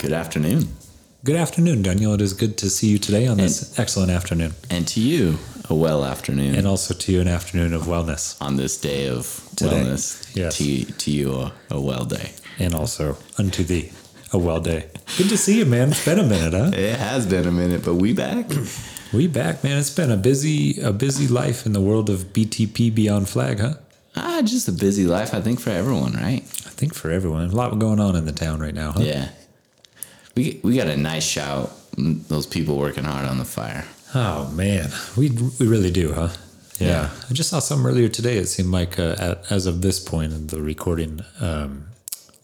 Good afternoon. Good afternoon, Daniel. It is good to see you today on this excellent afternoon. And to you, a well afternoon. And also to you, an afternoon of wellness. on this day of Today, wellness, yes. to, to you, a, a well day. And also unto thee, a well day. Good to see you, man. It's been a minute, huh? It has been a minute, but we back. We back, man. It's been a busy, a busy life in the world of BTP Beyond Flag, huh? ah, just a busy life, I think, for everyone, right? I think for everyone. A lot going on in the town right now, huh? Yeah. We, we got a nice shout. Those people working hard on the fire. Oh man, we we really do, huh? Yeah. I just saw something earlier today. It seemed like uh, at, as of this point in the recording, um,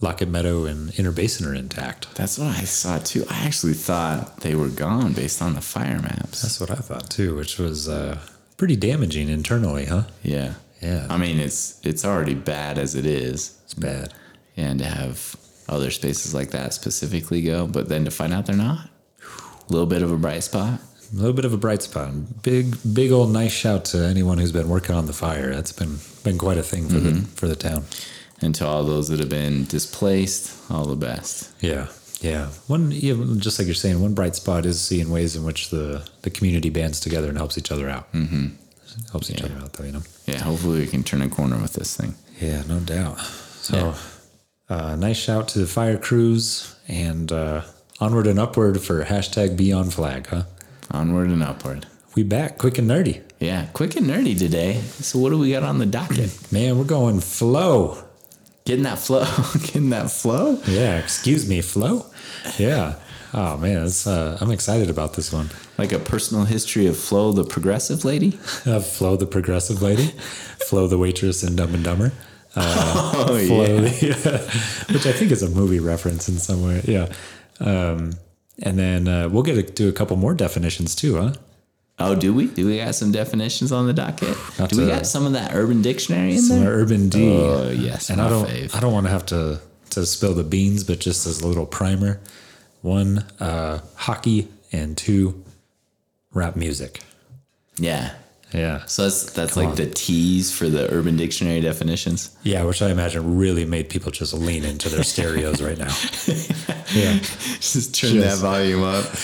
Lockett Meadow and Inner Basin are intact. That's what I saw too. I actually thought they were gone based on the fire maps. That's what I thought too, which was uh, pretty damaging internally, huh? yeah. Yeah. I mean, it's it's already bad as it is. It's bad. and to have other spaces like that specifically go, but then to find out they're not, a little bit of a bright spot. A little bit of a bright spot. Big, big old nice shout to anyone who's been working on the fire. That's been been quite a thing for the for the town. And to all those that have been displaced, all the best. Yeah, yeah. One, yeah, just like you're saying, one bright spot is seeing ways in which the the community bands together and helps each other out. Mm-hmm. Helps each other out, though, you know. Yeah, hopefully we can turn a corner with this thing. Yeah, no doubt. So, uh, nice shout to the fire crews and uh, onward and upward for hashtag Beyond Flag, huh? Onward and upward. We back, quick and nerdy. Yeah, quick and nerdy today. So what do we got on the docket? Man, we're going flow. Getting that flow, getting that flow. Yeah, excuse me, flow. Yeah. Oh man, uh, I'm excited about this one. Like a personal history of Flo, the progressive lady. Uh, Flo, the progressive lady, Flo, the waitress in Dumb and Dumber. Oh Flo, the- which I think is a movie reference in some way. Yeah. Um, and then uh, we'll get to do a couple more definitions too, huh? Oh, do we? Do we got some definitions on the docket? Got do we got some of that Urban Dictionary in Some there? Urban D. Oh yes, and I don't, fave. I don't want to have to to spill the beans, but just as a little primer, one, uh, hockey, and two, rap music. Yeah. Yeah. So that's that's Come like on. the tease for the Urban Dictionary definitions. Yeah, which I imagine really made people just lean into their stereos right now. Yeah. Just turn Just- that volume up.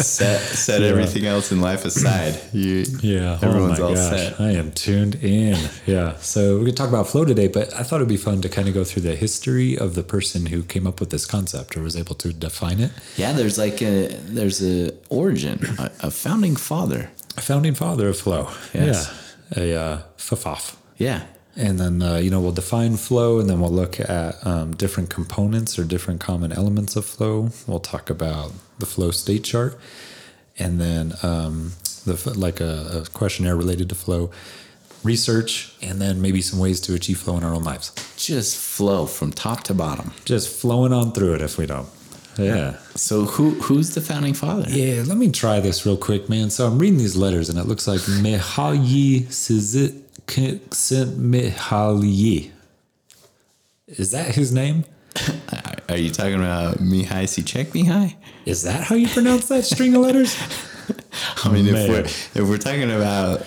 set set everything else in life aside. You Yeah. Oh everyone's oh all gosh. set. I am tuned in. Yeah. So we're going to talk about flow today, but I thought it'd be fun to kind of go through the history of the person who came up with this concept or was able to define it. Yeah, there's like a there's a origin, a, a founding father. A founding father of flow. Yes. Yeah. A uh, Fafaf. Yeah. And then, uh, you know, we'll define flow and then we'll look at um, different components or different common elements of flow. We'll talk about the flow state chart and then um, the like a, a questionnaire related to flow research and then maybe some ways to achieve flow in our own lives. Just flow from top to bottom. Just flowing on through it if we don't. Yeah. So who who's the founding father? Yeah, let me try this real quick, man. So I'm reading these letters and it looks like Mihaly Csikszentmihalyi. Is that his name? Are you talking about Mihai Csikszentmihalyi? Is that how you pronounce that string of letters? I mean, if we're if we're talking about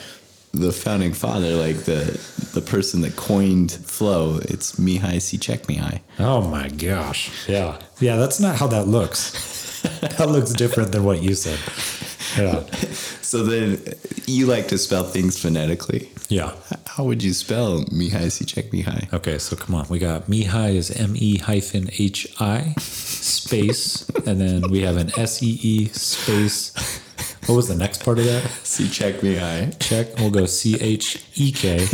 the founding father, like the the person that coined flow, it's Mihai Csikszentmihalyi. Oh my gosh. Yeah. Yeah, that's not how that looks. that looks different than what you said. Yeah. So then, you like to spell things phonetically. Yeah. How would you spell Mihai Csikszentmihalyi? Okay, so come on. We got Mihai is M E hyphen H I space, and then we have an S E E space. What was the next part of that? C Check. Me I. Check. We'll go C H E K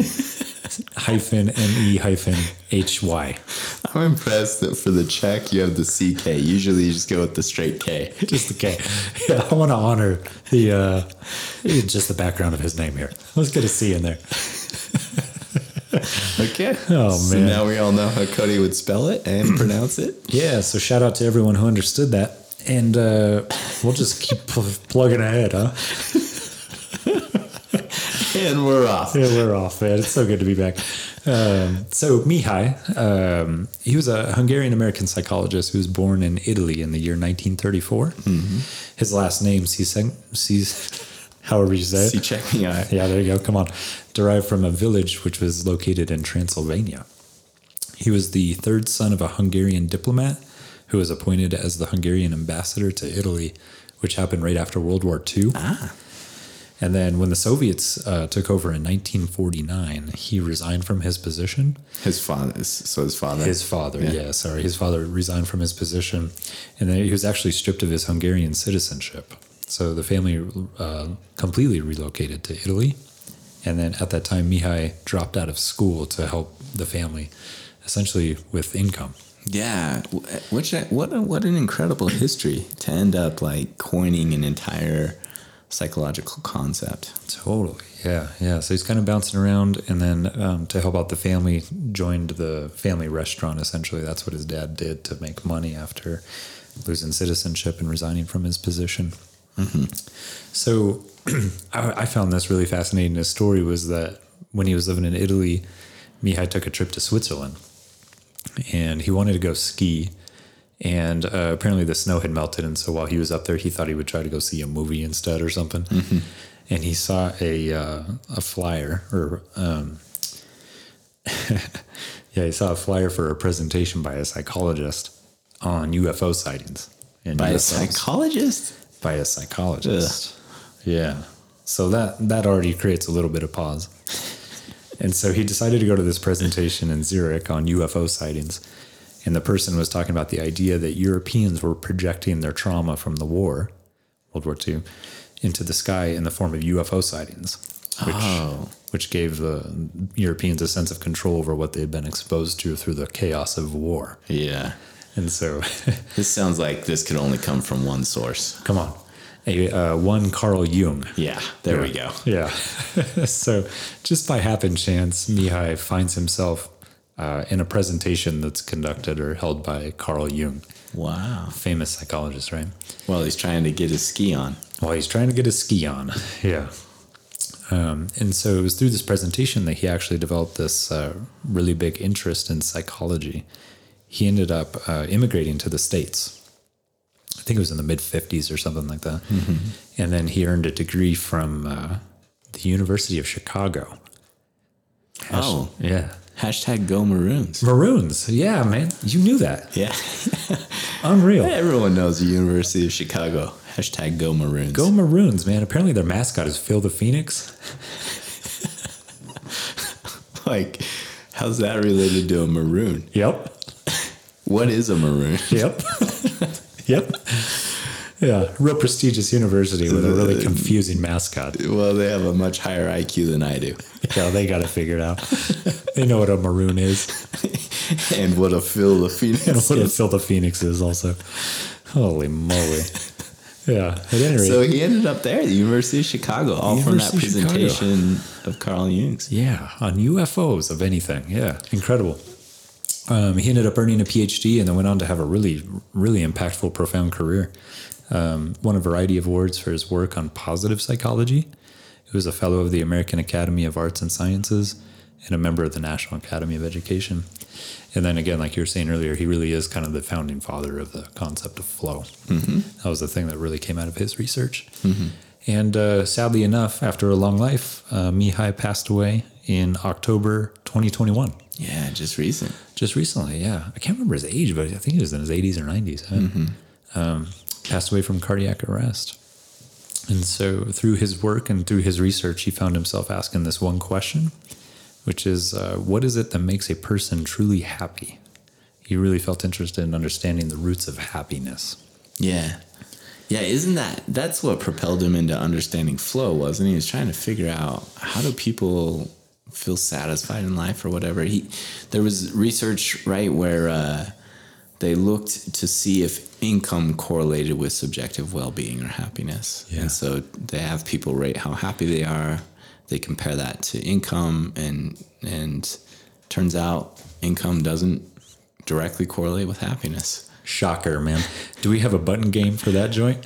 hyphen M E hyphen H Y. I'm impressed that for the check you have the CK. Usually you just go with the straight K. Just the K. Yeah, I want to honor the uh, just the background of his name here. Let's get a C in there. Okay. Oh, man. So man. now we all know how Cody would spell it and pronounce it. Yeah, so shout out to everyone who understood that. And uh, we'll just keep pl- plugging ahead, huh? And we're off. Yeah, we're off, man. It's so good to be back. Um, so Mihai, um, he was a Hungarian American psychologist who was born in Italy in the year 1934. His last name, Cis, however you say it. Csikszentmihalyi. Yeah, there you go. Come on. Derived from a village which was located in Transylvania. He was the third son of a Hungarian diplomat who was appointed as the Hungarian ambassador to Italy, which happened right after World War II. Ah. And then when the Soviets uh, took over in 1949, he resigned from his position. His father. So his father. His father, yeah. sorry. His father resigned from his position. And then he was actually stripped of his Hungarian citizenship. So the family uh, completely relocated to Italy. And then at that time, Mihai dropped out of school to help the family, essentially with income. Yeah, which what a, what an incredible history to end up like coining an entire psychological concept. Totally, yeah, yeah. So he's kind of bouncing around, and then um, to help out the family, joined the family restaurant. Essentially, that's what his dad did to make money after losing citizenship and resigning from his position. Mm-hmm. So I, I found this really fascinating. His story was that when he was living in Italy, Mihai took a trip to Switzerland and he wanted to go ski. And uh, apparently the snow had melted, and so while he was up there, he thought he would try to go see a movie instead or something. Mm-hmm. And he saw a uh, a flyer, or um, yeah, he saw a flyer for a presentation by a psychologist on UFO sightings. And by UFOs. a psychologist. By a psychologist. Ugh. Yeah. So that that already creates a little bit of pause. And so he decided to go to this presentation in Zurich on UFO sightings. And the person was talking about the idea that Europeans were projecting their trauma from the war, World War II, into the sky in the form of UFO sightings, which, oh. which gave the Europeans a sense of control over what they had been exposed to through the chaos of war. Yeah. And so this sounds like this could only come from one source. Come on a uh, one Carl Jung. Yeah, there yeah. we go. Yeah. so just by happen chance, Mihai finds himself uh, in a presentation that's conducted or held by Carl Jung. Wow. Famous psychologist, right? Well, he's trying to get his ski on. Well, he's trying to get his ski on. Yeah. Um, and so it was through this presentation that he actually developed this uh, really big interest in psychology. He ended up uh, immigrating to the States think it was in the mid 50s or something like that. Mm-hmm. And then he earned a degree from uh, the University of Chicago. Oh, yeah. Hashtag go Maroons. Maroons. Yeah, man. You knew that. Yeah. Unreal. Everyone knows the University of Chicago. Hashtag go Maroons. Go Maroons, man. Apparently their mascot is Phil the Phoenix. like, how's that related to a maroon? Yep. what is a maroon? Yep. Yep. Yeah, real prestigious university with a really confusing mascot. Well, they have a much higher IQ than I do. Yeah, they got to figure it figured out. they know what a maroon is, and what a Phil the Phoenix. And what a Phil the Phoenix is also. Holy moly! Yeah. At any rate, so he ended up there, the University of Chicago, all University from that presentation of, of Carl Jung's. Yeah, on UFOs of anything. Yeah, incredible. Um, he ended up earning a PhD and then went on to have a really, really impactful, profound career. Um, won a variety of awards for his work on positive psychology. He was a fellow of the American Academy of Arts and Sciences and a member of the National Academy of Education. And then again, like you were saying earlier, he really is kind of the founding father of the concept of flow. Mm-hmm. That was the thing that really came out of his research. Mm-hmm. And uh, sadly enough, after a long life, uh, Mihai passed away in October 2021. Yeah, just recent. Just recently, yeah. I can't remember his age, but I think he was in his 80s or 90s. Mm-hmm. Um, passed away from cardiac arrest. And so, through his work and through his research, he found himself asking this one question, which is uh, what is it that makes a person truly happy? He really felt interested in understanding the roots of happiness. Yeah. Yeah, isn't that that's what propelled him into understanding flow, wasn't he? He was trying to figure out how do people feel satisfied in life or whatever. He there was research right where uh, they looked to see if income correlated with subjective well-being or happiness. Yeah. And so they have people rate how happy they are. They compare that to income and and turns out income doesn't directly correlate with happiness. Shocker, man. Do we have a button game for that joint?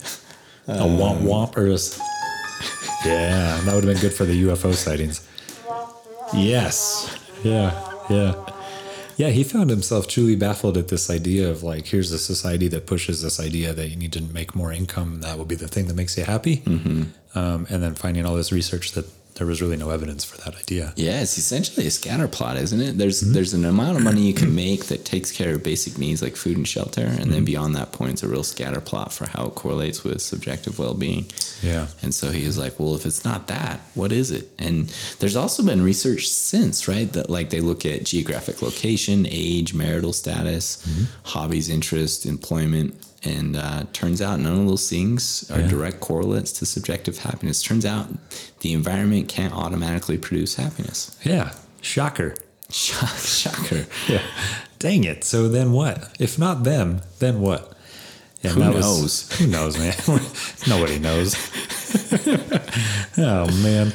A womp womp or a Yeah, that would have been good for the UFO sightings. Yes. Yeah. Yeah. Yeah, he found himself truly baffled at this idea of like, here's a society that pushes this idea that you need to make more income. That will be the thing that makes you happy. Mm-hmm. Um, and then finding all this research that there was really no evidence for that idea. Yeah, it's essentially a scatter plot, isn't it? There's mm-hmm. there's an amount of money you can make that takes care of basic needs like food and shelter, and then mm-hmm. beyond that point, it's a real scatter plot for how it correlates with subjective well being. Yeah. And so he was like, well, if it's not that, what is it? And there's also been research since, right? That like they look at geographic location, age, marital status, mm-hmm. hobbies, interest, employment. And uh, turns out none of those things are Yeah. direct correlates to subjective happiness. Turns out the environment can't automatically produce happiness. Yeah. Shocker. Shock, shocker. Yeah. Dang it. So then what? If not them, then what? Yeah, Who knows? who knows, man? Nobody knows. oh man.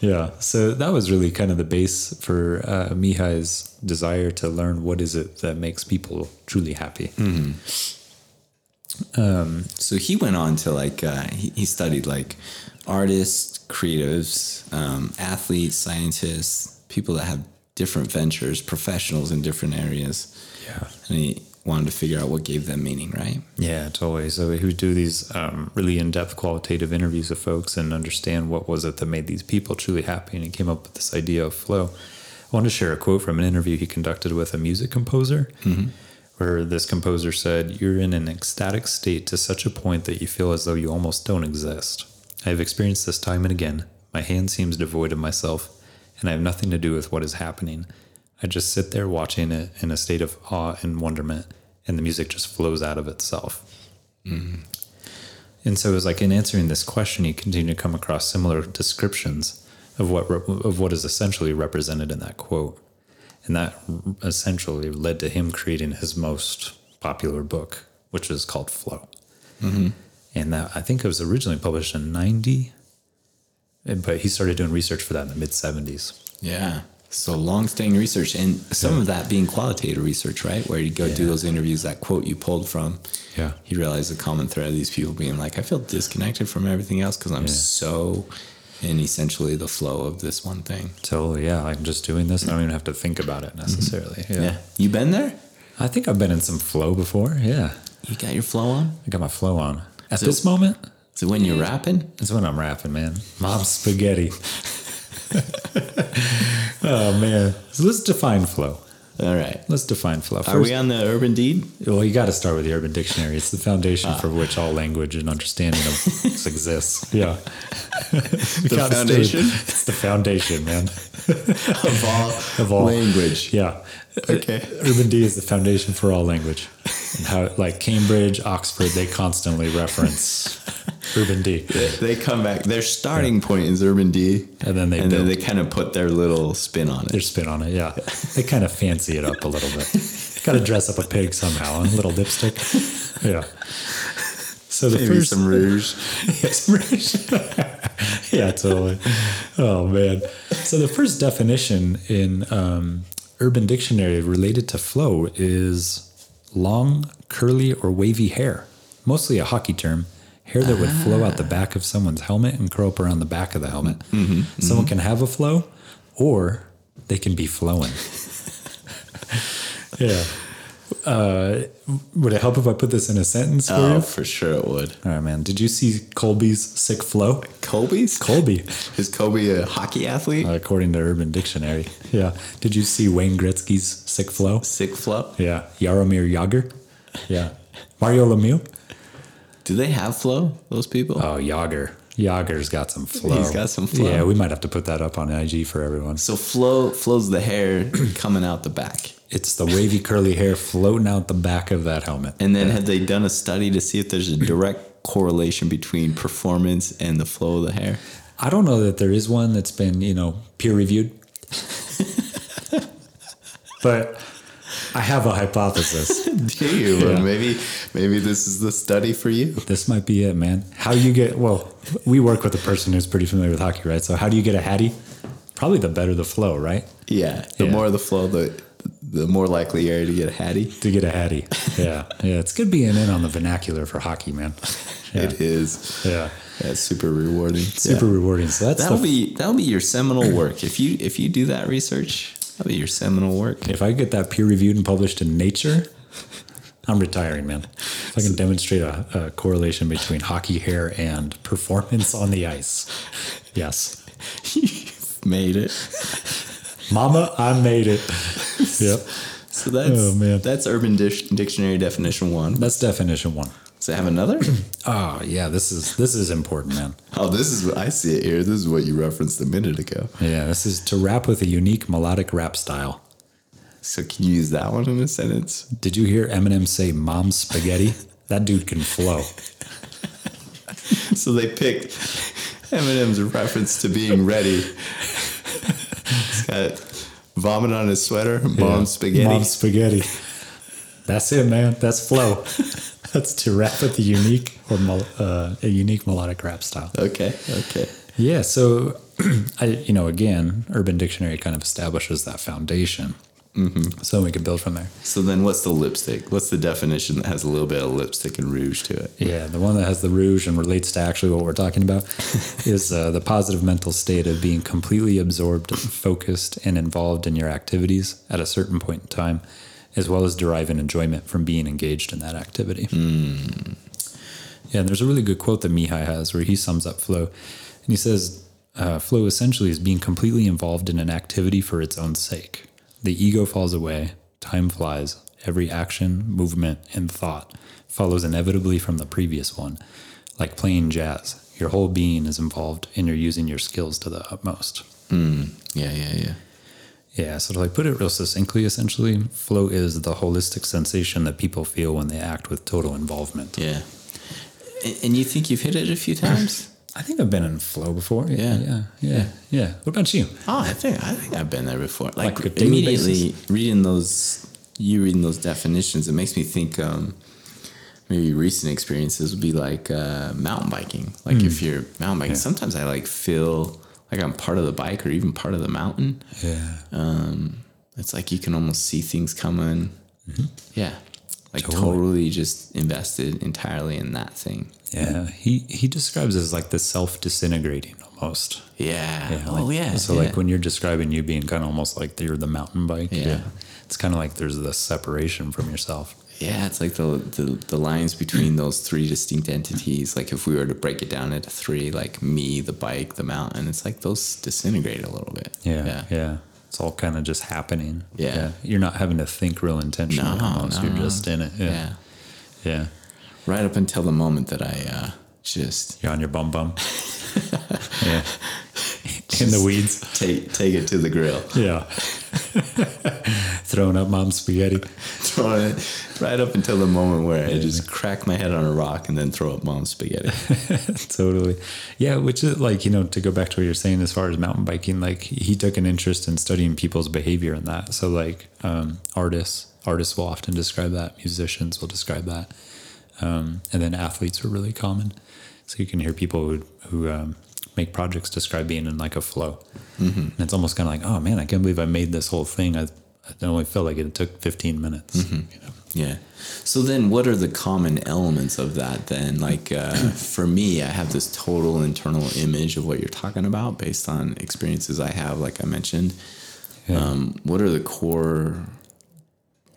Yeah. So that was really kind of the base for uh, Mihai's desire to learn what is it that makes people truly happy. So he went on to like uh, he, he studied like artists, creatives, um, athletes, scientists, people that have different ventures, professionals in different areas, Yeah. and he wanted to figure out what gave them meaning, right? Yeah, totally. So he would do these um, really in-depth qualitative interviews of folks and understand what was it that made these people truly happy, and he came up with this idea of flow. I want to share a quote from an interview he conducted with a music composer, where this composer said, "You're in an ecstatic state to such a point that you feel as though you almost don't exist. I have experienced this time and again. My hand seems devoid of myself, and I have nothing to do with what is happening." I just sit there watching it in a state of awe and wonderment, and the music just flows out of itself. Mm-hmm. And so it was like in answering this question, he continued to come across similar descriptions of what of what is essentially represented in that quote, and that essentially led to him creating his most popular book, which is called Flow. Mm-hmm. And that I think it was originally published in '90, eh, but he started doing research for that in the mid '70s. Yeah. So long-staying research, and some of that being qualitative research, right? Where you go do those interviews, that quote you pulled from. Yeah. He realized the common thread of these people being like, I feel disconnected from everything else because I'm Yeah. so in essentially the flow of this one thing. Totally, yeah. I'm just doing this. I don't even have to think about it necessarily. Mm-hmm. Yeah. You been there? I think I've been in some flow before. Yeah. You got your flow on? I got my flow on. At So- this moment, Is it when you're rapping? That's when I'm rapping, man. Mom's spaghetti. oh man. So let's define flow. All right. Let's define flow. Are we on the Urban Deed? well, you got to start with the Urban Dictionary. It's the foundation ah. for which all language and understanding of this exists. Yeah. the foundation? It's the foundation, man. Of all, Of all language. Yeah. Okay. Urban D is the foundation for all language. And how, like Cambridge, Oxford, they constantly reference Urban D. They come back. Their starting point is Urban D, And then they and then they kind of put their little spin on it. their spin on it. Yeah, they kind of fancy it up a little bit. Got to dress up a pig somehow, a little lipstick. Yeah. So the Maybe first, some rouge. yeah, totally. Oh man. So the first definition in um, Urban Dictionary related to flow is long, curly, or wavy hair. Mostly a hockey term. Hair that would flow out the ah. back of someone's helmet and curl up around the back of the helmet. Mm-hmm, mm-hmm. Someone can have a flow, or they can be flowing. yeah. Uh, would it help if I put this in a sentence for Oh, you? for sure it would. All right, man. Did you see Colby's sick flow? Kobe's? Colby. Is Kobe a hockey athlete? according to Urban Dictionary. Yeah. Did you see Wayne Gretzky's sick flow? Sick flow? Yeah. Jaromir Jagr. Yeah. Mario Lemieux. Do they have flow? Those people? Oh, Jagr. Jagr's got some flow. He's got some flow. Yeah, we might have to put that up on IG for everyone. So flow flows the hair coming out the back. It's the wavy curly hair floating out the back of that helmet. And then have they done a study to see if there's a direct correlation between performance and the flow of the hair? I don't know that there is one that's been, you know, peer reviewed. but I have a hypothesis. Do you? Yeah. Maybe maybe this is the study for you. This might be it, man. How you get well, we work with a person who's pretty familiar with hockey, right? So how do you get a hattie? Probably the better the flow, right? Yeah. The Yeah. more the flow, the the more likely you are to get a hattie. To get a hattie. Yeah. Yeah. It's good being in on the vernacular for hockey, man. Yeah. It is. Yeah. Yeah, it's super rewarding. Super Yeah. rewarding. So that's That'll the, be that'll be your seminal work. If you if you do that research, that'll be your seminal work. if I get that peer reviewed and published in Nature, I'm retiring, man. If I can demonstrate a, a correlation between hockey hair and performance on the ice. Yes. You've made it. Mama, I made it. yep. So that's Oh, man. that's Urban Dic- Dictionary definition one. That's definition one. Does it have another? Oh yeah, this is this is important, man. oh, this is what I see it here. This is what you referenced a minute ago. Yeah, this is to rap with a unique melodic rap style. So can you use that one in a sentence? Did you hear Eminem say "Mom spaghetti"? that dude can flow. So they picked Eminem's reference to being ready. Got vomit on his sweater, mom Yeah. spaghetti. Mom spaghetti. That's it, man. That's flow. That's to rap with the unique or uh, a unique melodic rap style. okay, okay. Yeah. So, I you know again, Urban Dictionary kind of establishes that foundation, mm-hmm. so we can build from there. So then what's the lipstick? What's the definition that has a little bit of lipstick and rouge to it? Yeah, the one that has the rouge and relates to actually what we're talking about is uh, the positive mental state of being completely absorbed, focused, and involved in your activities at a certain point in time, as well as deriving enjoyment from being engaged in that activity. Yeah, and there's a really good quote that Mihai has where he sums up flow. And he says, uh, Flow essentially is being completely involved in an activity for its own sake. The ego falls away, time flies, every action, movement, and thought follows inevitably from the previous one. Like playing jazz, your whole being is involved and you're using your skills to the utmost. Hmm. Yeah, yeah, yeah. Yeah, so to like put it real succinctly, essentially, flow is the holistic sensation that people feel when they act with total involvement. Yeah. And you think you've hit it a few times? I think I've been in flow before. Yeah. yeah, yeah, yeah. What about you? Oh, I think I think I've been there before. Like, Like immediately reading those, you reading those definitions, it makes me think. Um, maybe recent experiences would be like uh, mountain biking. Like if you're mountain biking, sometimes I like feel like I'm part of the bike or even part of the mountain. Yeah, Um, it's like you can almost see things coming. Yeah, like Totally. totally just invested entirely in that thing. yeah. He he describes it as like the self disintegrating almost. Yeah. Yeah, oh yeah. So yeah. like when you're describing you being kind of almost like you're the mountain bike. Yeah. It's kind of like there's this separation from yourself. Yeah, it's like the, the the lines between those three distinct entities. Like if we were to break it down into three, like me, the bike, the mountain, it's like those disintegrate a little bit. Yeah, yeah, yeah. It's all kind of just happening. Yeah. You're not having to think real intentionally. No, almost. no, you're just in it. Yeah. yeah. yeah. Right up until the moment that I uh, just You're on your bum bum. yeah. In the weeds. take take it to the grill, Yeah. Throwing up mom's spaghetti. throwing it right up until the moment where I just crack my head on a rock and then throw up mom's spaghetti. totally. Yeah, which is like, you know, to go back to what you're saying as far as mountain biking, like he took an interest in studying people's behavior in that. So like um, artists, artists will often describe that. Musicians will describe that. Um, and then athletes are really common. So you can hear people who, who um, make projects describe being in like a flow. And it's almost kind of like, oh man, I can't believe I made this whole thing. I, I only felt like it took 15 minutes. You know? Yeah. So then, what are the common elements of that? Then, like uh, for me, I have this total internal image of what you're talking about based on experiences I have, like I mentioned. Yeah. Um, what are the core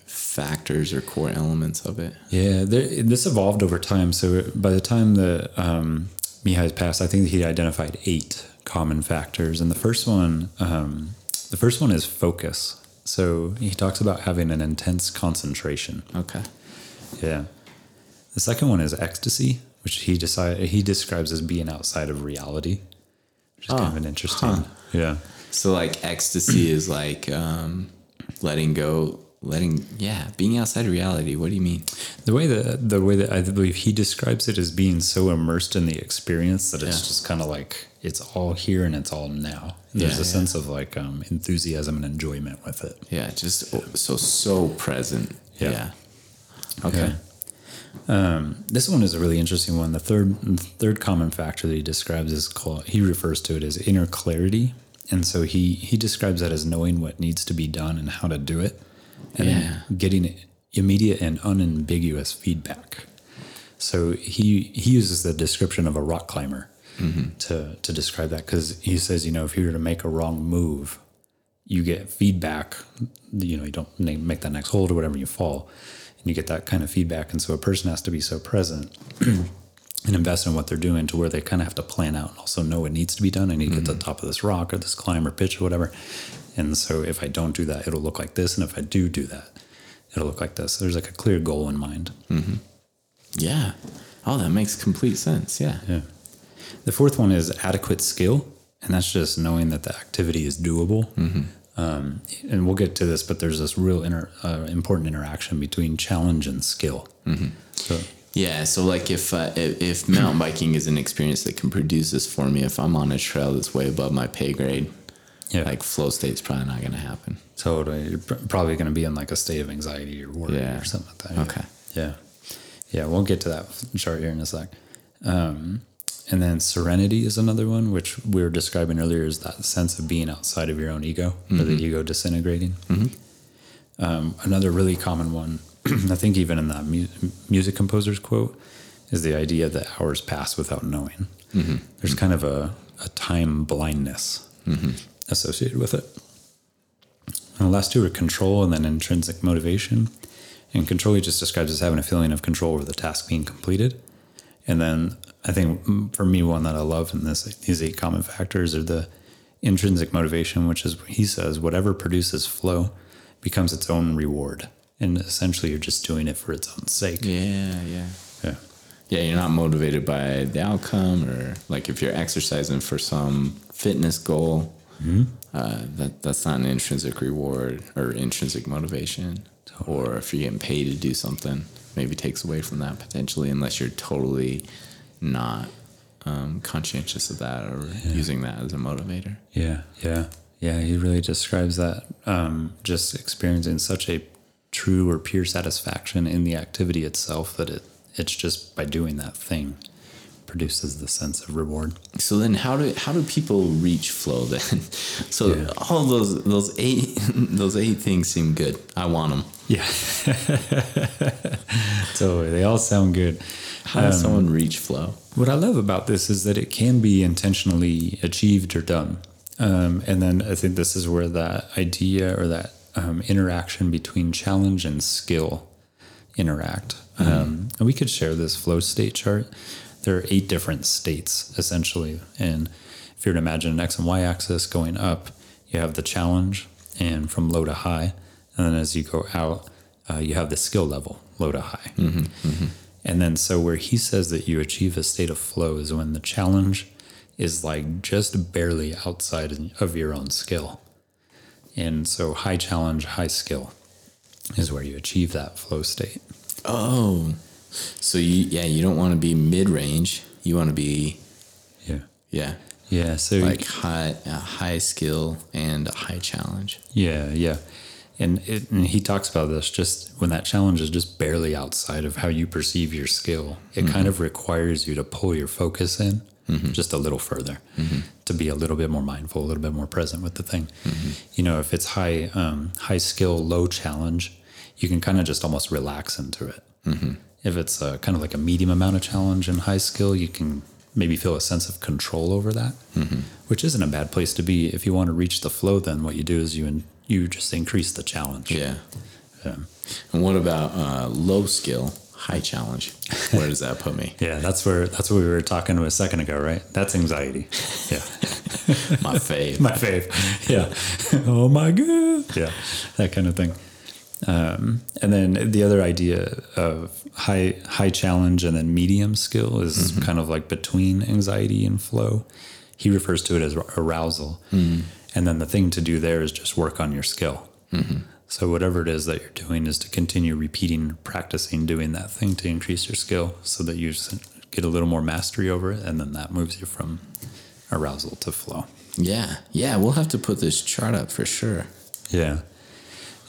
factors or core elements of it? Yeah, there, this evolved over time. So by the time the um, Mihai's passed, I think he identified eight common factors, and the first one, um, the first one is focus. So he talks about having an intense concentration. Okay. Yeah. The second one is ecstasy, which he decide he describes as being outside of reality, which is kind of an interesting. huh. Yeah. So, like, ecstasy is like um, letting go, letting, yeah, being outside reality. What do you mean? The way that the way that I believe he describes it as being so immersed in the experience that it's Yeah. just kind of like it's all here and it's all now. And there's Yeah, a yeah. sense of like um, enthusiasm and enjoyment with it. Yeah, just so, so present. Yeah. Yeah. Okay. Um, this one is a really interesting one. The third third common factor that he describes is called he refers to it as inner clarity, and so he he describes that as knowing what needs to be done and how to do it, and Yeah. getting immediate and unambiguous feedback. So he he uses the description of a rock climber mm-hmm. to to describe that because he says you know if you were to make a wrong move, you get feedback. You know you don't make that next hold or whatever you fall, and you get that kind of feedback. And so a person has to be so present and invest in what they're doing to where they kind of have to plan out and also know what needs to be done. I need to get to the mm-hmm. top of this rock or this climb or pitch or whatever. And so if I don't do that, it'll look like this. And if I do do that, it'll look like this. There's like a clear goal in mind. Yeah. Oh, that makes complete sense. Yeah. Yeah. The fourth one is adequate skill, and that's just knowing that the activity is doable. Um, and we'll get to this, but there's this real inter, uh, important interaction between challenge and skill. So, Yeah, so like if uh, if, if mountain biking is an experience that can produce this for me, if I'm on a trail that's way above my pay grade, yeah, like flow state's probably not going to happen. totally. You're pr- probably going to be in like a state of anxiety or worry Yeah. or something like that. Okay. Yeah. Yeah, we'll get to that chart here in a sec. Um, and then serenity is another one, which we were describing earlier, is that sense of being outside of your own ego or the ego disintegrating. Um, another really common one, I think even in that mu- music composer's quote, is the idea that hours pass without knowing. There's kind of a, a time blindness associated with it. And the last two are control and then intrinsic motivation. And control he just describes as having a feeling of control over the task being completed. And then I think for me, one that I love in this these eight common factors are the intrinsic motivation, which is he says whatever produces flow becomes its own reward. And essentially you're just doing it for its own sake. Yeah, yeah. Yeah. Yeah, you're not motivated by the outcome or like if you're exercising for some fitness goal, uh, that that's not an intrinsic reward or intrinsic motivation. Or if you're getting paid to do something, maybe takes away from that potentially, unless you're totally not um, conscientious of that or using that as a motivator. Yeah, yeah, yeah. He really describes that um, just experiencing such a true or pure satisfaction in the activity itself that it it's just by doing that thing produces the sense of reward. So then, how do how do people reach flow then? So Yeah. all those those eight those eight things seem good. I want them. Yeah, totally. They all sound good. How does someone reach flow? What I love about this is that it can be intentionally achieved or done. Um, and then I think this is where that idea or that um, interaction between challenge and skill interact. Um, and we could share this flow state chart. There are eight different states essentially. And if you were to imagine an X and Y axis going up, you have the challenge and from low to high. And then as you go out, uh, you have the skill level, low to high. And then, so where he says that you achieve a state of flow is when the challenge is like just barely outside of your own skill. And so, high challenge, high skill is where you achieve that flow state. Oh, so you yeah you don't want to be mid range. You want to be Yeah. yeah Yeah. So, like high uh, high skill and high challenge. yeah, yeah. And, it, and he talks about this just when that challenge is just barely outside of how you perceive your skill, it kind of requires you to pull your focus in just a little further to be a little bit more mindful, a little bit more present with the thing. You know, if it's high, um, high skill, low challenge, you can kind of just almost relax into it. If it's uh, kind of like a medium amount of challenge and high skill, you can maybe feel a sense of control over that, which isn't a bad place to be. If you want to reach the flow, then what you do is you in, you just increase the challenge. Yeah. Yeah. And what about uh, low skill, high challenge? Where does that put me? Yeah, that's where that's what we were talking to a second ago, right? That's anxiety. Yeah, My fave. my fave. Yeah. oh my god. Yeah, that kind of thing. Um, and then the other idea of high high challenge and then medium skill is mm-hmm. kind of like between anxiety and flow. He refers to it as arousal, mm-hmm. and then the thing to do there is just work on your skill. Mm-hmm. So whatever it is that you're doing is to continue repeating, practicing doing that thing to increase your skill, so that you get a little more mastery over it, and then that moves you from arousal to flow. yeah. Yeah. We'll have to put this chart up for sure. Yeah.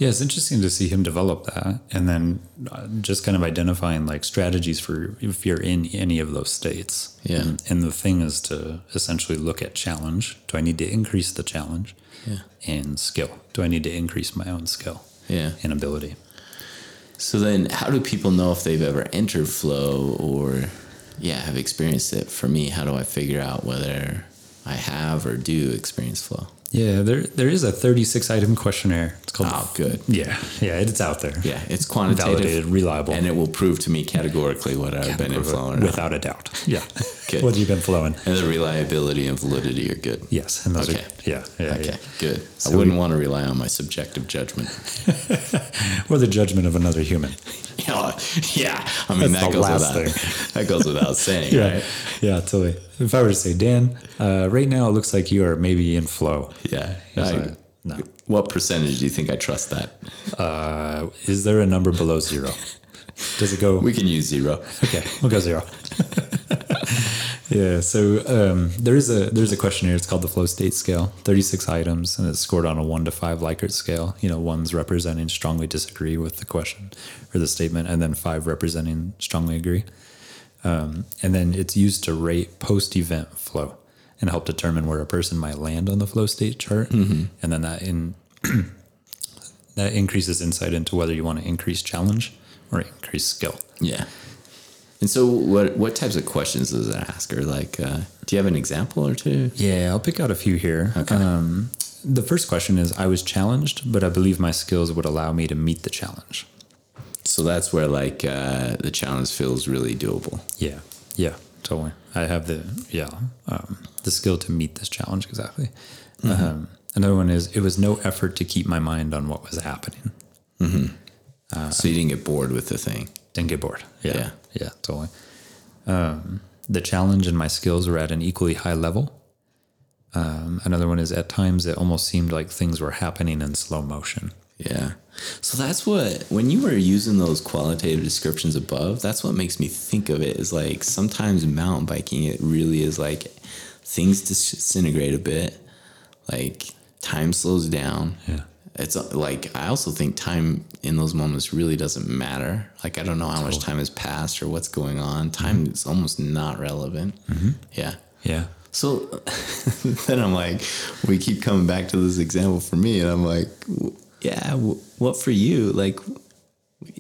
Yeah, it's interesting to see him develop that and then uh, just kind of identifying like strategies for if you're in any of those states. Yeah. And, and the thing is to essentially look at challenge. Do I need to increase the challenge? Yeah. And skill. Do I need to increase my own skill Yeah. and ability? So then, how do people know if they've ever entered flow or, yeah, have experienced it? For me, how do I figure out whether I have or do experience flow? Yeah, there there is a 36 item questionnaire. It's called. Oh, good. Yeah, yeah, it's out there. Yeah, it's quantitative, Validated, reliable. and it will prove to me categorically what I've been in flowing. without a doubt. Yeah. Good. what you've been flowing. And the reliability and validity are good. Yes, and those Okay. are yeah, yeah, Okay, yeah. good. So I wouldn't we- want to rely on my subjective judgment. Or the judgment of another human. yeah, yeah. I mean That's that goes without that goes without saying, Yeah, right? yeah, totally. If I were to say, Dan, uh, right now it looks like you are maybe in flow. Yeah. I- I- no. What percentage do you think I trust that? Uh, is there a number below zero? Does it go? We can use zero. Okay, we'll go zero. yeah, so um, there is a there's a questionnaire. It's called the flow state scale. Thirty six items, and it's scored on a one to five Likert scale. You know, one's representing strongly disagree with the question or the statement, and then five representing strongly agree. Um, and then it's used to rate post event flow and help determine where a person might land on the flow state chart. And then that in that increases insight into whether you want to increase challenge or increase skill. Yeah. And so, what what types of questions does it ask? Or like, uh, do you have an example or two? Yeah, I'll pick out a few here. Okay. Um, the first question is I was challenged, but I believe my skills would allow me to meet the challenge. So that's where like uh, the challenge feels really doable. Yeah, yeah, totally. I have the, yeah, um, the skill to meet this challenge exactly. Um, another one is it was no effort to keep my mind on what was happening. so you didn't get bored with the thing. Didn't get bored. Yeah, Yeah. yeah, totally. Um, the challenge and my skills were at an equally high level. Um, another one is at times it almost seemed like things were happening in slow motion. Yeah. So that's what when you were using those qualitative descriptions above, that's what makes me think of it is like sometimes mountain biking it really is like things disintegrate a bit, like time slows down. Yeah. It's like I also think time in those moments really doesn't matter. Like I don't know how much time has passed or what's going on. Time mm-hmm. is almost not relevant. Mm-hmm. Yeah. Yeah. So then I'm like, we keep coming back to this example for me, and I'm like, yeah, w- what for you? Like,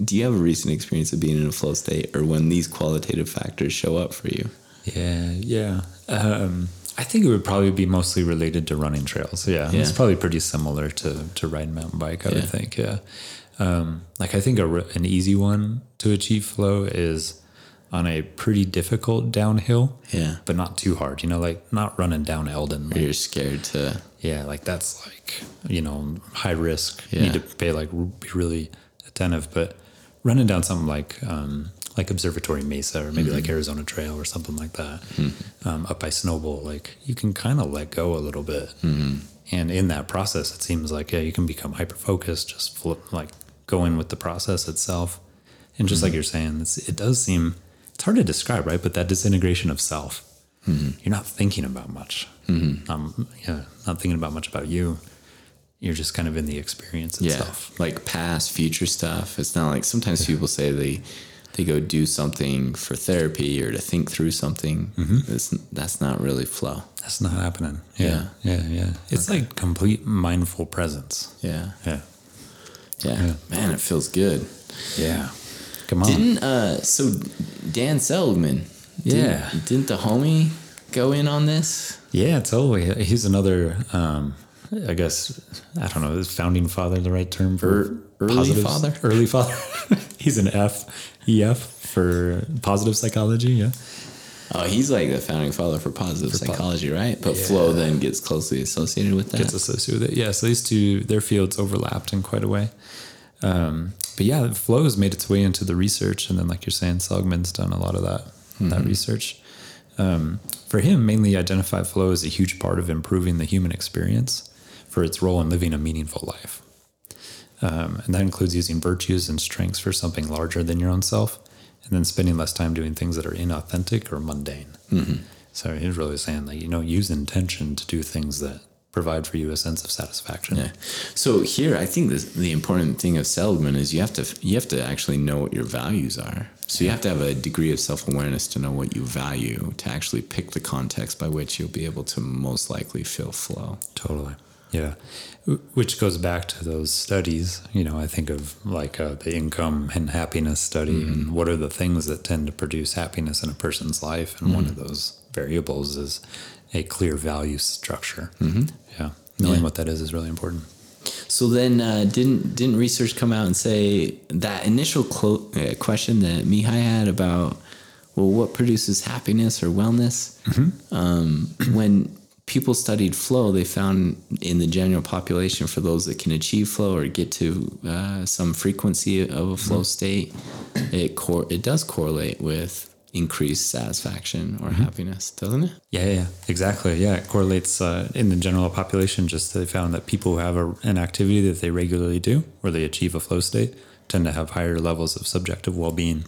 do you have a recent experience of being in a flow state, or when these qualitative factors show up for you? Yeah, yeah. Um, I think it would probably be mostly related to running trails. Yeah, it's probably pretty similar to to riding mountain bike. I Yeah. would think. Yeah. Um, like I think a, an easy one to achieve flow is on a pretty difficult downhill. Yeah. but not too hard. You know, like not running down Elden. Like, you're scared to, yeah, like that's like you know high risk. You Yeah. need to pay like be really attentive. But running down something like um, like Observatory Mesa or maybe Mm-hmm. like Arizona Trail or something like that, um, up by Snowbowl, like you can kind of let go a little bit. Mm-hmm. And in that process, it seems like yeah, you can become hyper focused, just flip, like going with the process itself. And just like Mm-hmm. you're saying, it's, it does seem it's hard to describe, right? But that disintegration of self, Mm-hmm. you're not thinking about much. Um, yeah, not thinking about much about you. You're just kind of in the experience yeah, itself. like past, future stuff. It's not like sometimes people say they they go do something for therapy or to think through something. It's, that's not really flow. That's not happening. Yeah, yeah, yeah. It's like complete mindful presence. Yeah. Yeah, Yeah. Man, it feels good. yeah. Come on. Didn't uh so Dan Seligman? Yeah. Didn't, didn't the homie go in on this? Yeah, totally. He's another, um, I guess, I don't know, is founding father the right term for Er- early positives? father? Early father. He's an F, EF for positive psychology. Yeah. Oh, he's like the founding father for positive po- psychology, right? But flow then gets closely associated with that. Gets associated with it. Yeah. So these two, their fields overlapped in quite a way. Um, but yeah, flow has made its way into the research. And then, like you're saying, Seligman's done a lot of that, that research. Um, for him, mainly identified flow as a huge part of improving the human experience for its role in living a meaningful life. Um, and that includes using virtues and strengths for something larger than your own self, and then spending less time doing things that are inauthentic or mundane. So he's really saying that, you know, use intention to do things that provide for you a sense of satisfaction. Yeah. So here, I think this, the important thing of Seligman is you have to you have to actually know what your values are. So you have to have a degree of self awareness to know what you value to actually pick the context by which you'll be able to most likely feel flow. Totally. Yeah. Which goes back to those studies. You know, I think of like uh, the income and happiness study and what are the things that tend to produce happiness in a person's life. And one of those variables is a clear value structure. Yeah. knowing Yeah. what that is is really important. So then, uh, didn't didn't research come out and say that initial clo- uh, question that Mihai had about, well, what produces happiness or wellness? Um, when people studied flow, they found in the general population for those that can achieve flow or get to uh, some frequency of a flow state, it cor- it does correlate with increased satisfaction or happiness, doesn't it? Yeah, yeah, exactly. Yeah, it correlates uh, in the general population. Just they found that people who have a, an activity that they regularly do, where they achieve a flow state, tend to have higher levels of subjective well-being.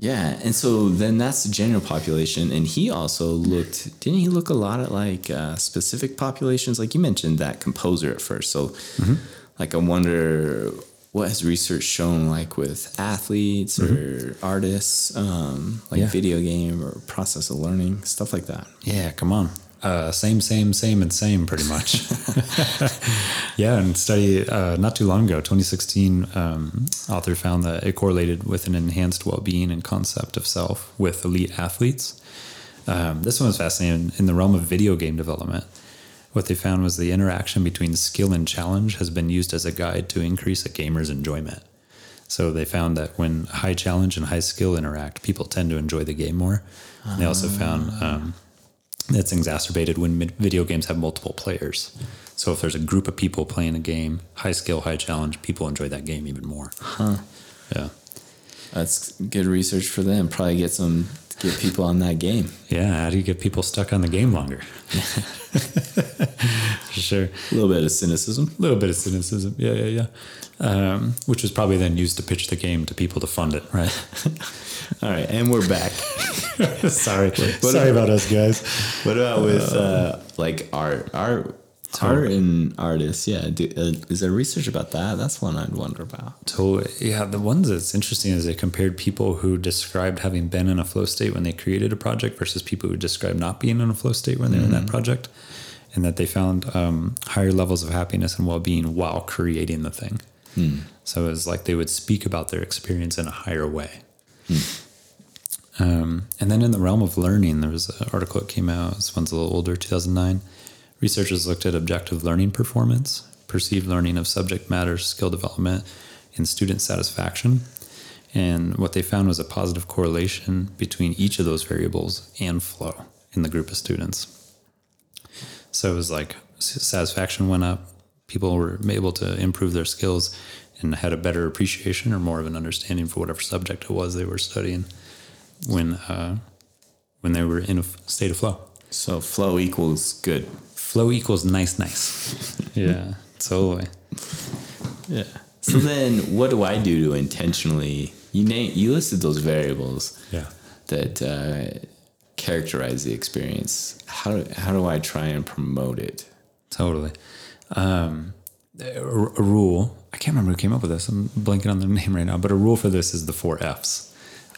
Yeah, and so then that's the general population, and he also looked. Didn't he look a lot at like uh, specific populations? Like you mentioned that composer at first. So, like, I wonder what has research shown, like with athletes or artists, um, like Yeah. video game or process of learning, stuff like that. Yeah, come on. Uh, same, same, same, and same, pretty much. yeah, and study uh, not too long ago, 2016, um, author found that it correlated with an enhanced well-being and concept of self with elite athletes. Um, this one was fascinating in the realm of video game development. What they found was the interaction between skill and challenge has been used as a guide to increase a gamer's enjoyment. So they found that when high challenge and high skill interact, people tend to enjoy the game more. They also found um, that's exacerbated when video games have multiple players. So if there's a group of people playing a game, high skill, high challenge, people enjoy that game even more. Huh. Yeah. That's good research for them. Probably get some get people on that game. Yeah. How do you get people stuck on the game longer? For sure. A little bit of cynicism. A little bit of cynicism. Yeah, yeah, yeah. Um, which was probably then used to pitch the game to people to fund it, right? All right, and we're back. Sorry. Sorry about us, guys. What about with uh, like art, art, art and artists? Yeah, do, uh, is there research about that? That's one I'd wonder about. So yeah, the ones that's interesting is they compared people who described having been in a flow state when they created a project versus people who described not being in a flow state when they're in that project, and that they found um, higher levels of happiness and well-being while creating the thing. So it was like they would speak about their experience in a higher way. Um, and then in the realm of learning, there was an article that came out. This one's a little older, 2009. Researchers looked at objective learning performance, perceived learning of subject matter, skill development, and student satisfaction. And what they found was a positive correlation between each of those variables and flow in the group of students. So it was like satisfaction went up, people were able to improve their skills and had a better appreciation or more of an understanding for whatever subject it was they were studying when uh, when they were in a state of flow. So flow equals good. Flow equals nice, nice. yeah, totally. Yeah. So then, what do I do to intentionally? You name you listed those variables Yeah. that uh, characterize the experience. How do, how do I try and promote it? Totally. Um, a, a rule, I can't remember who came up with this. I'm blanking on the name right now, but a rule for this is the four F's.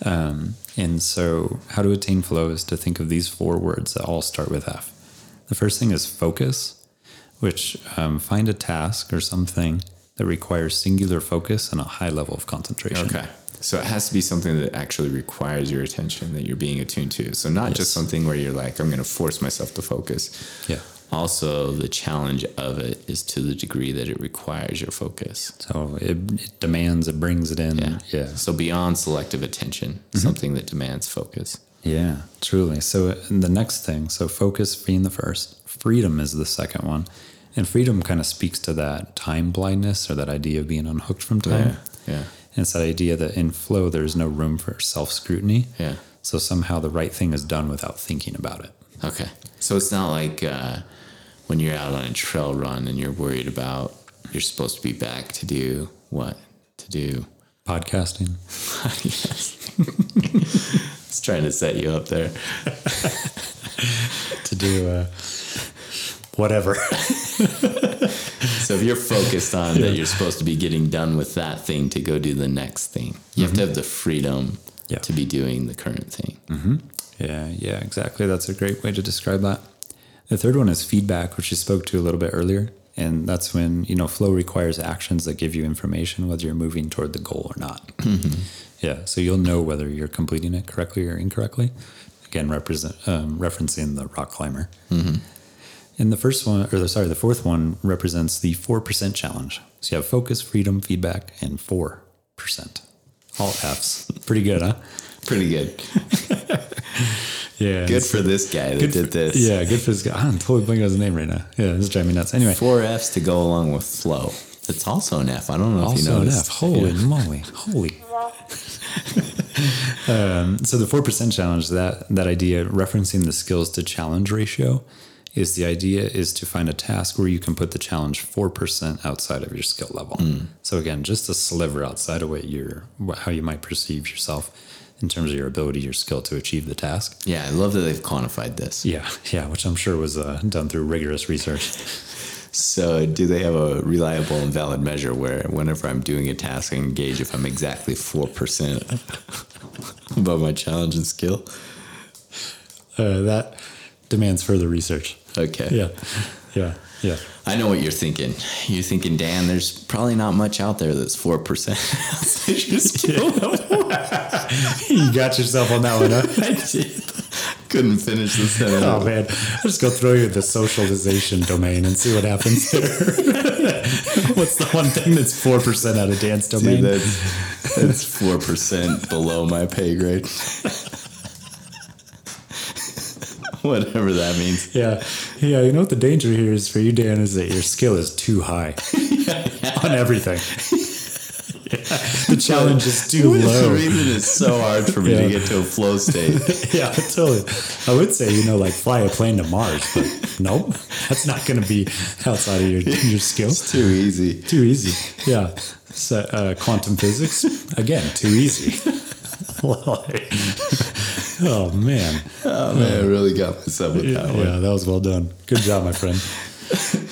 Um, and so, how to attain flow is to think of these four words that all start with F. The first thing is focus, which um, find a task or something that requires singular focus and a high level of concentration. Okay. So it has to be something that actually requires your attention that you're being attuned to. So not just something where you're like, I'm going to force myself to focus. Yeah. Also, the challenge of it is to the degree that it requires your focus. So it, it demands, it brings it in. Yeah. Yeah. So beyond selective attention, something that demands focus. Yeah, truly. So the next thing, so focus being the first, freedom is the second one. And freedom kind of speaks to that time blindness or that idea of being unhooked from time. Yeah. Yeah. And it's that idea that in flow, there's no room for self scrutiny. Yeah. So somehow the right thing is done without thinking about it. Okay. So it's not like uh, when you're out on a trail run and you're worried about you're supposed to be back to do what? To do. Podcasting. yes. It's trying to set you up there. to do uh, whatever. So if you're focused on that you're supposed to be getting done with that thing to go do the next thing, you have to mm-hmm. have the freedom Yeah. to be doing the current thing. Mm-hmm. Yeah, yeah, exactly. That's a great way to describe that. The third one is feedback, which you spoke to a little bit earlier. And that's when, you know, flow requires actions that give you information whether you're moving toward the goal or not. Mm-hmm. Yeah. So you'll know whether you're completing it correctly or incorrectly. Again, represent, um, referencing the rock climber. And the first one, or the, sorry, the fourth one represents the 4% challenge. So you have focus, freedom, feedback, and 4%. All F's. Pretty good, huh? Pretty good. Yeah. Good for this guy that did for- this. Yeah, good for this guy. I'm totally blanking on his name right now. Yeah, this is driving me nuts. Anyway, Four F's to go along with flow. It's also an F. I don't know if you also an noticed. F. Holy moly. Holy. um, so the 4% challenge, that, that idea, referencing the skills to challenge ratio, is the idea is to find a task where you can put the challenge 4% outside of your skill level. So again, just a sliver outside of what you're, how you might perceive yourself in terms of your ability, your skill to achieve the task. Yeah, I love that they've quantified this. Yeah, yeah, which I'm sure was uh, done through rigorous research. So, do they have a reliable and valid measure where whenever I'm doing a task, I can gauge if I'm exactly 4% above my challenge and skill? Uh, that demands further research. Okay. Yeah, yeah, yeah. I know what you're thinking. You're thinking, Dan, there's probably not much out there that's 4% outside your skill you got yourself on that one, huh? I did. Couldn't finish sentence. Oh man, I'll just go throw you the socialization domain and see what happens there. What's the one thing that's four percent out of Dan's domain? that's that's four percent below my pay grade. Whatever that means. yeah, yeah. You know what the danger here is for you, Dan, is that your skill is too high on everything. The challenge is too low. reason it's so hard for me Yeah. to get to a flow state. Yeah, totally. I would say you know like fly a plane to Mars, but nope, that's not going to be outside of your your skills. It's too easy. Too easy. Yeah. So, uh, quantum physics, again, too easy. Like, oh, man. Oh man, I really got myself with that one. Yeah, that was well done. Good job, my friend.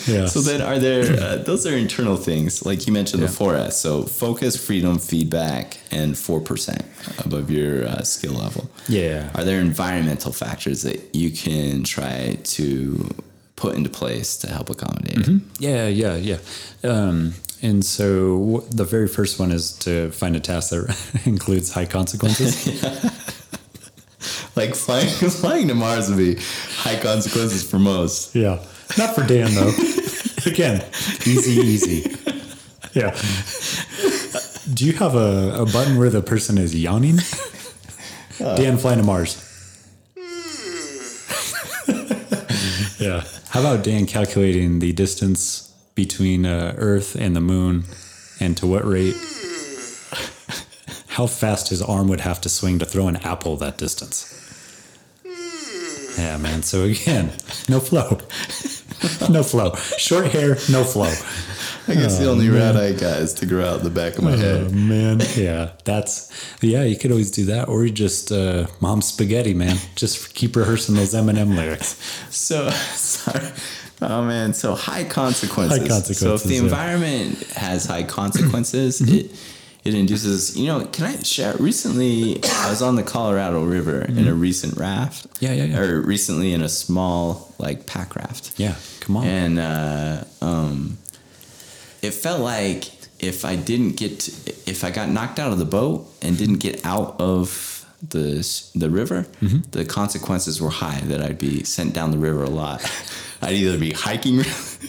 Yeah. So then, are there? Uh, those are internal things, like you mentioned the four S. So focus, freedom, feedback, and four percent above your uh, skill level. Yeah. Are there environmental factors that you can try to put into place to help accommodate? it? Yeah, yeah, yeah. Um, and so the very first one is to find a task that includes high consequences. Like flying, flying to Mars would be high consequences for most. yeah. Not for Dan, though. Again, easy, easy. Yeah. Do you have a, a button where the person is yawning? Dan flying to Mars. yeah. How about Dan calculating the distance between uh, Earth and the moon and to what rate? How fast his arm would have to swing to throw an apple that distance? Yeah, man. So again, no flow. no flow. Short hair, no flow. I guess the only rat I got is to grow out the back of my Oh head. man, yeah, that's yeah. You could always do that, or you just uh, mom spaghetti, man. Just keep rehearsing those Eminem lyrics. So sorry. Oh man, so high consequences. High consequences, So if the yeah. environment has high consequences, Mm-hmm. it it induces. You know, can I share? Recently, I was on the Colorado River in a recent raft. Mm-hmm. Yeah, yeah, yeah. Or recently in a small like pack raft. Yeah, come on. And uh, um, it felt like if I didn't get, to, if I got knocked out of the boat and didn't get out of the the river, Mm-hmm. the consequences were high that I'd be sent down the river a lot. I'd either be hiking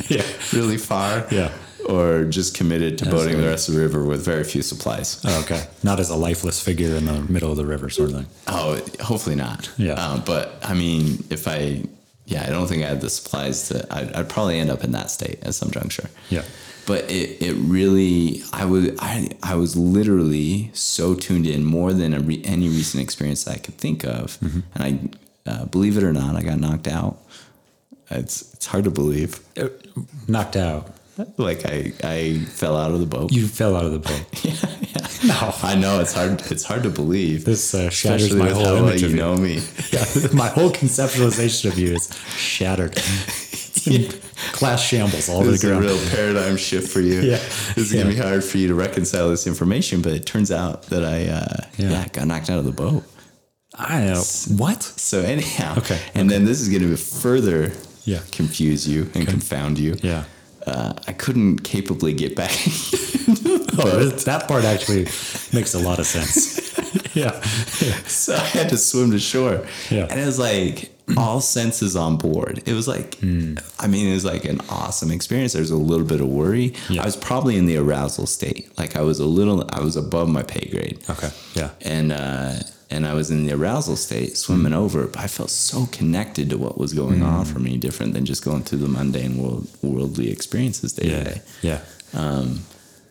Yeah. really far, Yeah. Or just committed to boating the rest of the river with very few supplies. Oh, okay, not as a lifeless figure in the middle of the river, sort of thing. Oh, hopefully not. Yeah. Um, but I mean, if I, yeah, I don't think I had the supplies to, I'd, I'd probably end up in that state at some juncture. Yeah. But it, it really, I was, I, I was literally so tuned in more than a re, any recent experience that I could think of. Mm-hmm. And I, uh, believe it or not, I got knocked out. It's, it's hard to believe. Knocked out. Like I, I fell out of the boat. You fell out of the boat. yeah, yeah. No. I know it's hard. It's hard to believe. This uh, shatters especially my whole image you of you. know me. Yeah, my whole conceptualization of you is shattered. It's in class shambles all This the is a real paradigm shift for you. Yeah. This is gonna be hard for you to reconcile this information, but it turns out that I uh, Yeah. yeah. got knocked out of the boat. I know what. So anyhow, Okay, and then this is gonna further Yeah. confuse you and confound you. Yeah. Uh, I couldn't capably get back. Oh, that- part actually makes a lot of sense. yeah. yeah. so I had to swim to shore. Yeah. And it was like all senses on board. It was like, Hmm. I mean, it was like an awesome experience. There's a little bit of worry. Yeah. I was probably in the arousal state. Like I was a little, I was above my pay grade. Okay. Yeah. And, uh, and I was in the arousal state, swimming over, but I felt so connected to what was going on Hmm. for me, different than just going through the mundane world, worldly experiences day to day. Yeah.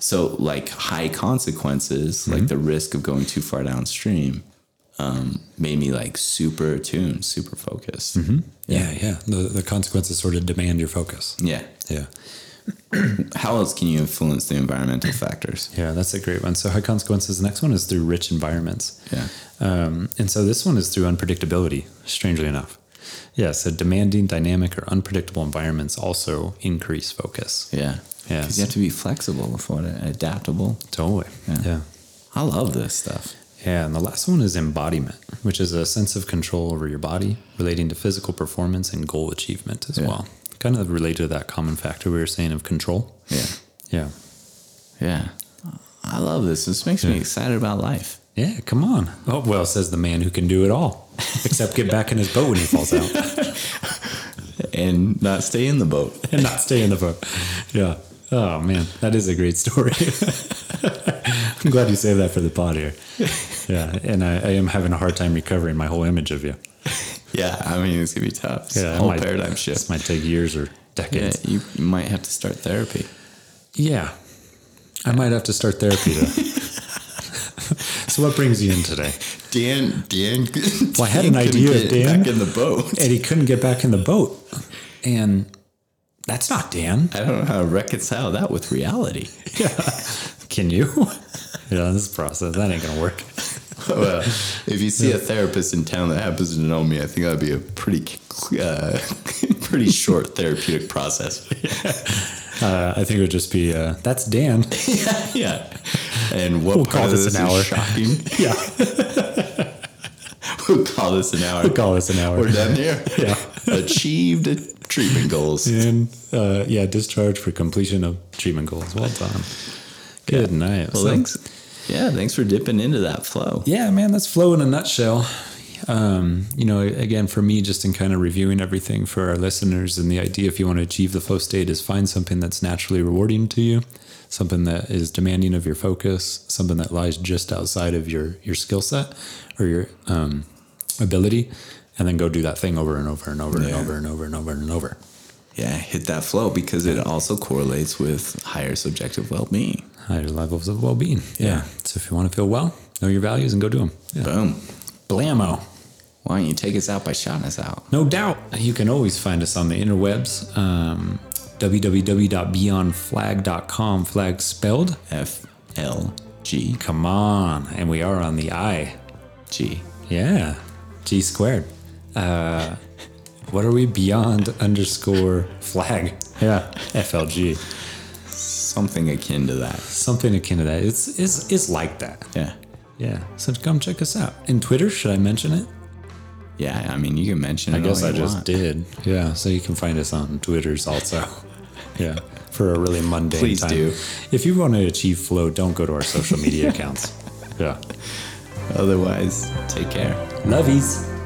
So, like high consequences, like Mm-hmm. the risk of going too far downstream, um, made me like super attuned, super focused. Yeah. Yeah. The, the consequences sort of demand your focus. Yeah. Yeah. How else can you influence the environmental factors? Yeah. That's a great one. So, high consequences. The next one is through rich environments. Yeah. Um, and so this one is through unpredictability, strangely enough. Yeah. So, demanding, dynamic, or unpredictable environments also increase focus. Yeah. Yeah. Because you have to be flexible for it, adaptable. Totally. Yeah. yeah. I love this stuff. Yeah, and the last one is embodiment, which is a sense of control over your body relating to physical performance and goal achievement as Yeah. well. Kind of related to that common factor we were saying of control. Yeah. Yeah. Yeah. I love this. This makes me excited about life. Yeah, come on. Oh, well, says the man who can do it all, except get back in his boat when he falls out And not stay in the boat. and not stay in the boat. Yeah. Oh, man, that is a great story. I'm glad you saved that for the pod here. Yeah, and I, I am having a hard time recovering my whole image of you. Yeah. I mean, it's going to be tough. It's Yeah, a whole might- paradigm shift. This might take years or Yeah. decades. You, you might have to start therapy. Yeah. I might have to start therapy to. so what brings you in today? Dan, Dan. Well, I had an idea of Dan. back in the boat. And he couldn't get back in the boat. And that's not Dan. I don't know how to reconcile that with reality. Yeah. Can you? Yeah, this process. That ain't gonna work. well, if you see a therapist in town that happens to know me, I think that'd be a pretty, uh, pretty short therapeutic process. Uh, I think it would just be uh, that's Dan. yeah. And what We'll part call of this this an hour. shocking? Yeah. we'll call this an hour. We'll call this an hour. We're done here. Yeah. Achieved treatment goals. And uh, yeah, discharge for completion of treatment goals. Well done. Good night. Well, So- thanks. Yeah, thanks for dipping into that flow. Yeah, man, that's flow in a nutshell. Um, you know, again, for me, just in kind of reviewing everything for our listeners, and the idea, if you want to achieve the flow state, is find something that's naturally rewarding to you, something that is demanding of your focus, something that lies just outside of your your skill set or your um, ability, and then go do that thing over and over and over and Yeah. over and over and over and over. Yeah, hit that flow because it also correlates with higher subjective well-being. Higher levels of well-being. Yeah. So if you want to feel well, know your values and go do them. Yeah. Boom. Blammo. Why don't you take us out by shouting us out? No doubt. You can always find us on the interwebs. Um, www.beyondflag.com, flag spelled. F L G Come on. And we are on the I. G. Yeah. G squared. Uh, what are we? Beyond underscore flag. Yeah. FLG. Something akin to that. Something akin to that. It's, it's, it's like that. Yeah. Yeah. So come check us out. In Twitter, should I mention it? Yeah, I mean, you can mention it. I guess I just want. did. Yeah, so you can find us on Twitters also. yeah, for a really mundane Please time. do. If you want to achieve flow, don't go to our social media accounts. Yeah. Otherwise, take care. Lovies.